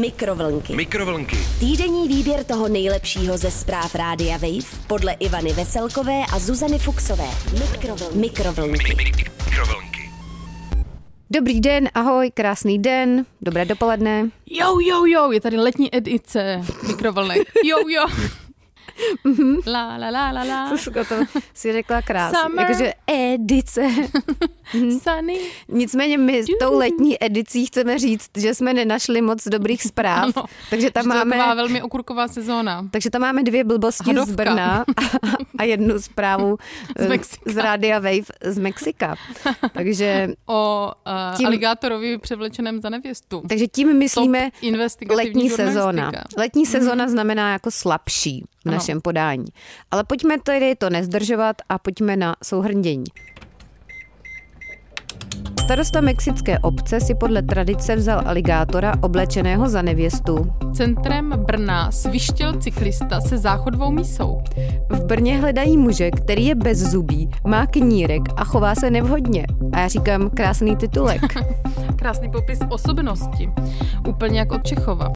Mikrovlnky. Mikrovlnky. Týdenní výběr toho nejlepšího ze zpráv Rádia Wave podle Ivany Veselkové a Zuzany Fuxové. Mikrovlnky. Mikrovlnky. Mikrovlnky. Dobrý den, ahoj, krásný den, dobré dopoledne. Jo, jo, jo, je tady letní edice mikrovlnek. Jo, jo. La, la, la, la, la. Susko, to si řekla krásně. Jakože edice. Sunny. Nicméně my s tou letní edicí chceme říct, že jsme nenašli moc dobrých zpráv. Ano, takže tam to máme... taková velmi okurková sezóna. Takže tam máme dvě blbosti Hadovka. z Brna a, a jednu zprávu Z eh, Mexika. z Rádia Wave z Mexika. Takže, O uh, Tím- aligátorovi převlečeném za nevěstu. takže tím myslíme letní sezóna. Letní sezóna znamená jako slabší v Ano. našem podání. Ale pojďme tedy to nezdržovat a pojďme na souhrndění. Starosta mexické obce si podle tradice vzal aligátora oblečeného za nevěstu. Centrem Brna svištěl cyklista se záchodovou mísou. V Brně hledají muže, který je bez zubí, má knírek a chová se nevhodně. A já říkám, krásný titulek. Krásný popis osobnosti. Úplně jak od Čechova.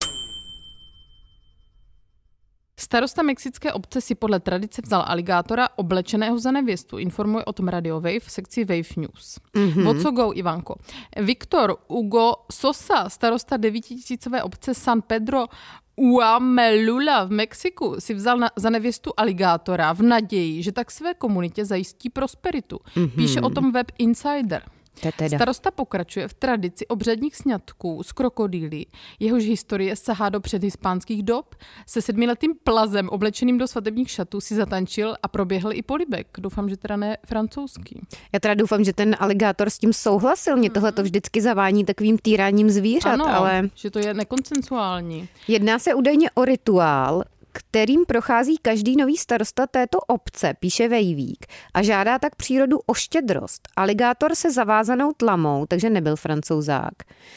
Starosta mexické obce si podle tradice vzal aligátora oblečeného za nevěstu, informuje o tom Radio Wave v sekci Wave News. Mm-hmm. O co go, Ivanko? Viktor Hugo Sosa, starosta devítitisícové obce San Pedro Uamelula v Mexiku si vzal na, za nevěstu aligátora v naději, že tak své komunitě zajistí prosperitu. Mm-hmm. Píše o tom web Insider. Teda. Starosta pokračuje v tradici obřadních sňatků z krokodýlí. Jehož historie sahá do předhispánských dob. Se sedmiletým plazem oblečeným do svatebních šatů si zatančil a proběhl i polibek. Doufám, že teda ne francouzský. Já teda doufám, že ten aligátor s tím souhlasil. Mě tohle to vždycky zavání takovým týráním zvířat, ano, ale že to je nekonsensuální. jedná se údajně o rituál, kterým prochází každý nový starosta této obce, píše Vejvík, a žádá tak přírodu o štědrost. Aligátor se zavázanou tlamou, takže nebyl francouzák.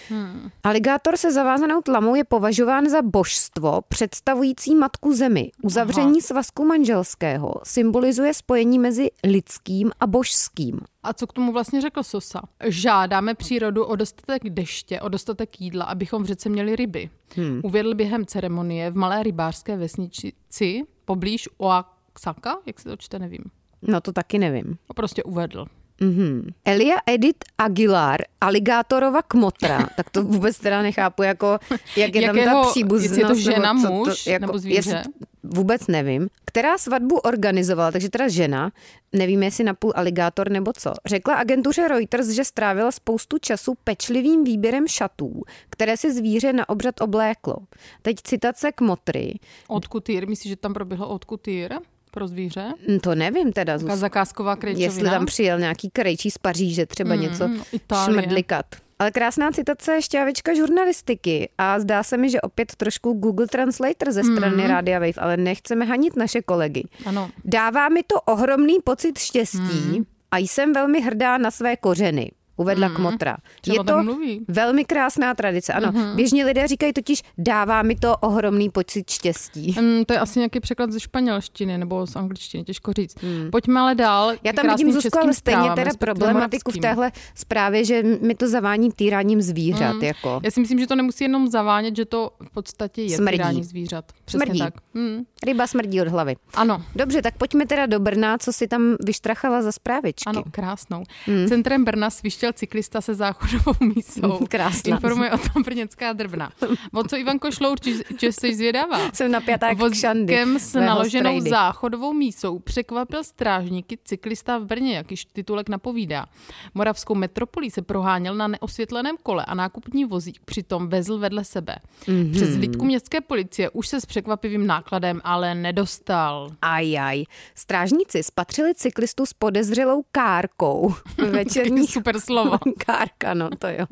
Hmm. Aligátor se zavázanou tlamou je považován za božstvo představující matku zemi. Uzavření Aha. svazku manželského symbolizuje spojení mezi lidským a božským. A co k tomu vlastně řekl Sosa? Žádáme přírodu o dostatek deště, o dostatek jídla, abychom v řece měli ryby. Hmm. Uvědl během ceremonie v malé rybářské vesnici poblíž Oaxaca, jak se to čte, nevím. No to taky nevím. A prostě uvedl. Mm-hmm. Elia Edith Aguilar, aligátorova kmotra, tak to vůbec teda nechápu, jako, jak je tam Jakého- ta příbuznost. jestli je to žena, nebo co muž nebo zvíře? jestli- vůbec nevím. Která svatbu organizovala, takže teda žena, nevím jestli napůl aligátor nebo co. Řekla agentuře Reuters, že strávila spoustu času pečlivým výběrem šatů, které si zvíře na obřad obléklo. Teď citace kmotry. Odkutýr, myslíš, že tam proběhlo odkutýr pro zvíře? Hm, To nevím teda, Taká zakázková krejčovina? Jestli tam přijel nějaký krejčí z Paříže, třeba mm, něco Itálie. šmrdlikat. Ale krásná citace šťávička žurnalistiky a zdá se mi, že opět trošku Google Translator ze strany mm. Radia Wave, ale nechceme hanit naše kolegy. Ano. Dává mi to ohromný pocit štěstí mm. a jsem velmi hrdá na své kořeny. Uvedla mm. Kmotra. Třeba Je to mluví. velmi krásná tradice. Ano, mm. běžně lidé říkají totiž, dává mi to ohromný pocit štěstí. Mm, to je asi nějaký překlad ze španělštiny nebo z angličtiny, těžko říct. Hmm. Pojďme ale dál. Já tam vidím, Zuzko, ale stejně teda problematiku v téhle zprávě, že mi to zavání týráním zvířat. Mm. Jako. Já si myslím, že to nemusí jenom zavánět, že to v podstatě je Smrdí. týrání zvířat. Přesně Smrdí. tak. Mm. Ryba smrdí od hlavy. Ano, Dobře, tak pojďme teda do Brna, co si tam vyštrachala za zprávičky. ano, krásnou. Centrem Brna svištěl cyklista se záchodovou mísou. Krásná. Informuje o tom brněnská drbna. O co Ivanko šlo, určitě jsi zvědavá. Jsem napjatá jak. Vozkem s naloženou strejdy. záchodovou mísou překvapil strážníky cyklista v Brně, jak již titulek napovídá. Moravskou metropolí se proháněl na neosvětleném kole a nákupní vozík přitom vezl vedle sebe. Mhm. Mm-hmm. Přes hlídku městské policie už se s překvapivým nákladem ale nedostal. Ajaj. Strážníci spatřili cyklistu s podezřelou kárkou ve večerních... Super slovo. Kárka, no to jo.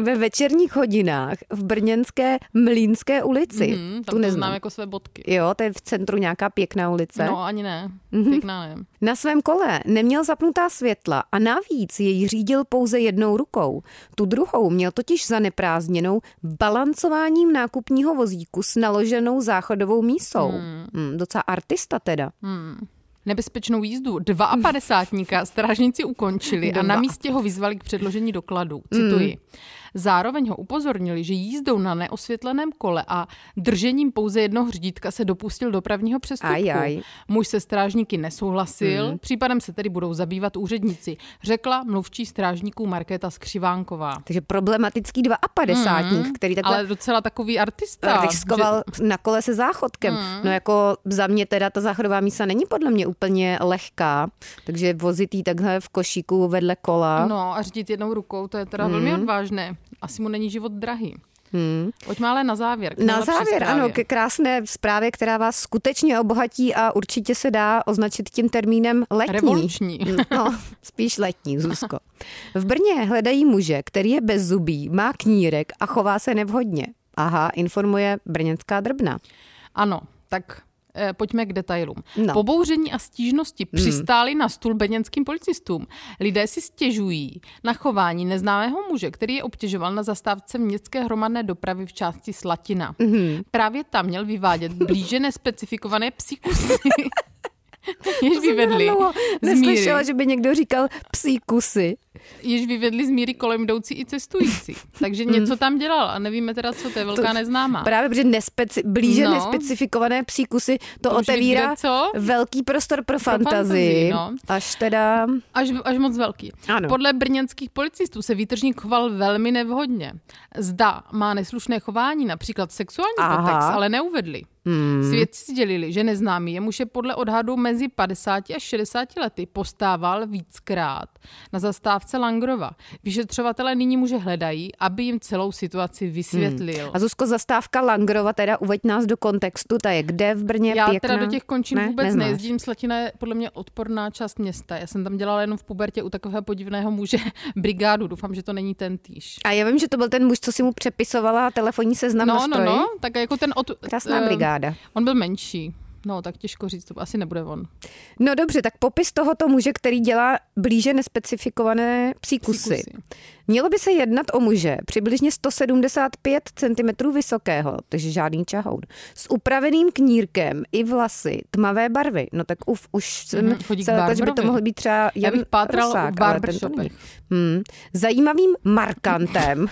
Ve večerních hodinách v brněnské Mlínské ulici. Hmm, tu neznám. znám jako své bodky. Jo, to je v centru nějaká pěkná ulice. No ani ne, Mhm. mm-hmm. pěkná ne. Na svém kole neměl zapnutá světla a navíc jej řídil pouze jednou rukou. Tu druhou měl totiž zaneprázdněnou balancováním nákupního vozíku s naloženou záchodovou mísou. Hmm. Hmm, docela artista teda. Hmm. Nebezpečnou jízdu 52 strážníci ukončili a na místě ho vyzvali k předložení dokladů. Cituji. Zároveň ho upozornili, že jízdou na neosvětleném kole a držením pouze jednoho hřdítka se dopustil dopravního přestupku. Aj, aj. Muž se strážníky nesouhlasil, mm. případem se tedy budou zabývat úředníci, řekla mluvčí strážníků Markéta Skřivánková. Takže problematický 52, mm. který takhle Ale docela takový artista. riskoval že... na kole se záchodkem. Mm. No jako za mě teda ta záchodová mísa není podle mě úplně lehká, takže vozit jí takhle v košíku vedle kola. No a řídit jednou rukou, to je teda mm. velmi odvážné. Asi mu není život drahý. Hmm. Pojďme ale na závěr. Na závěr, zprávě. ano, ke krásné zprávě, která vás skutečně obohatí a určitě se dá označit tím termínem letní. Revoluční. No, spíš letní, Zuzko. V Brně hledají muže, který je bez zubí, má knírek a chová se nevhodně. Aha, informuje brněnská drbna. Ano, tak Eh, pojďme k detailům. No. Pobouření a stížnosti hmm. přistály na stůl beněnským policistům. Lidé si stěžují na chování neznámého muže, který je obtěžoval na zastávce městské hromadné dopravy v části Slatina. Hmm. Právě tam měl vyvádět blíže nespecifikované psíkusy. Jež vyvedli Neslyšela, že by někdo říkal psí kusy. Jež vyvedli z míry kolem jdoucí i cestující. Takže hmm. něco tam dělal a nevíme teda, co to je velká to, neznámá. Právě, protože nespeci, blíže no. nespecifikované psí kusy to, to otevírá co? velký prostor pro, pro fantazii. No. Až teda... Až, až moc velký. Ano. Podle brněnských policistů se výtržník choval velmi nevhodně. Zda má neslušné chování, například sexuální potext, ale neuvedli. Hmm. Svědci sdělili, že neznámý je muž je podle odhadu mezi 50 až 60 lety postával víckrát na zastávce Langrova. Vyšetřovatelé nyní muže hledají, aby jim celou situaci vysvětlil. Hmm. A Zuzko, zastávka Langrova, teda uveď nás do kontextu, ta je kde v Brně? Já pěkná? teda do těch končin ne, vůbec neznáš. nejezdím. Slatina je podle mě odporná část města. Já jsem tam dělala jenom v pubertě u takového podivného muže brigádu. Doufám, že to není ten týž. A já vím, že to byl ten muž, co si mu přepisovala telefonní seznam no, na No, no, tak jako ten od... Krásná uh, brigáda. On byl menší. No, tak těžko říct, to asi nebude on. No dobře, tak popis tohoto muže, který dělá blíže nespecifikované psíkusy. psíkusy. Mělo by se jednat o muže přibližně 175 cm vysokého, takže žádný čahoun, s upraveným knírkem i vlasy tmavé barvy. No tak uf, už jsem mm, se lekla, že by to mohl být třeba Jan Já bych pátral Rosák, v hmm. Zajímavým markantem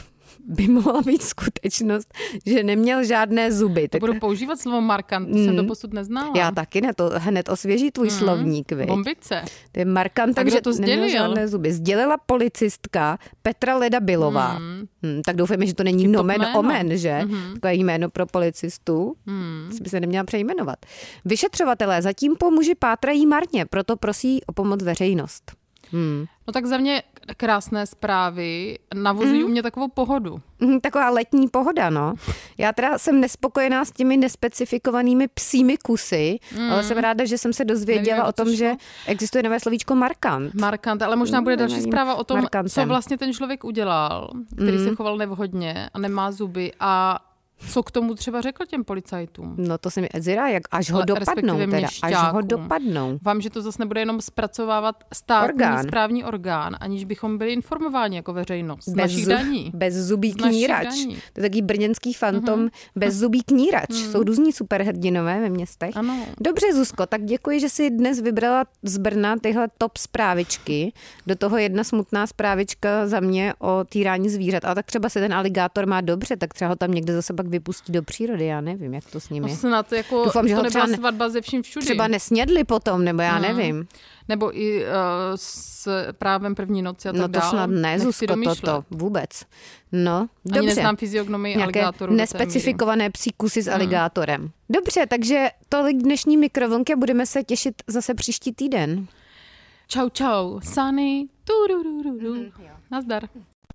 by mohla být skutečnost, že neměl žádné zuby. Tak... Budu používat slovo markant, to mm. jsem doposud neznala. Já taky ne, to hned osvěží tvůj mm. slovník. Viď? Bombice. To je markant, takže to sdělil? neměl žádné zuby. Sdělila policistka Petra Leda Bilová. Mm. Hmm, tak doufejme, že to není Tip nomen jméno. omen, že? Mm-hmm. Takové jméno pro policistu. Mm. by se neměla přejmenovat. Vyšetřovatelé zatím po muži pátrají marně, proto prosí o pomoc veřejnost. Hmm. No tak za mě krásné zprávy navozují mm. u mě takovou pohodu. Mm, taková letní pohoda, no. Já teda jsem nespokojená s těmi nespecifikovanými psími kusy, mm. ale jsem ráda, že jsem se dozvěděla Nevím, o tom, že existuje nové slovíčko markant. Markant, ale možná bude další zpráva o tom, Markantem. co vlastně ten člověk udělal, který mm. se choval nevhodně a nemá zuby a co k tomu třeba řekl těm policajtům? No to se mi zira, jak až ho dopadnou, teda, až ho dopadnou. Vám, že to zase nebude jenom zpracovávat státní orgán. správní orgán, aniž bychom byli informováni jako veřejnost. Bez, našich daní. Bez zubí knírač. Daní. To je taký brněnský fantom, mm-hmm. bez zubí knírač. Mm. Jsou různí superhrdinové ve městech. Ano. Dobře, Zuzko, tak děkuji, že jsi dnes vybrala z Brna tyhle top zprávičky. Do toho jedna smutná zprávička za mě o týrání zvířat. Ale tak třeba se ten aligátor má dobře, tak třeba ho tam někde zase pak vypustí do přírody, já nevím, jak to s nimi. No na to jako, Doufám, to že ho třeba svatba ze vším všude. Třeba nesnědli potom, nebo já hmm. nevím. Nebo i uh, s právem první noci a tak No to dál. snad ne, Zuzko, to, to vůbec. No, dobře. Ani neznám fyziognomii Nějaké aligátorů. nespecifikované psí kusy s hmm. aligátorem. Dobře, takže tolik dnešní mikrovlnky budeme se těšit zase příští týden. Čau, čau. Sunny. Mm, Nazdar.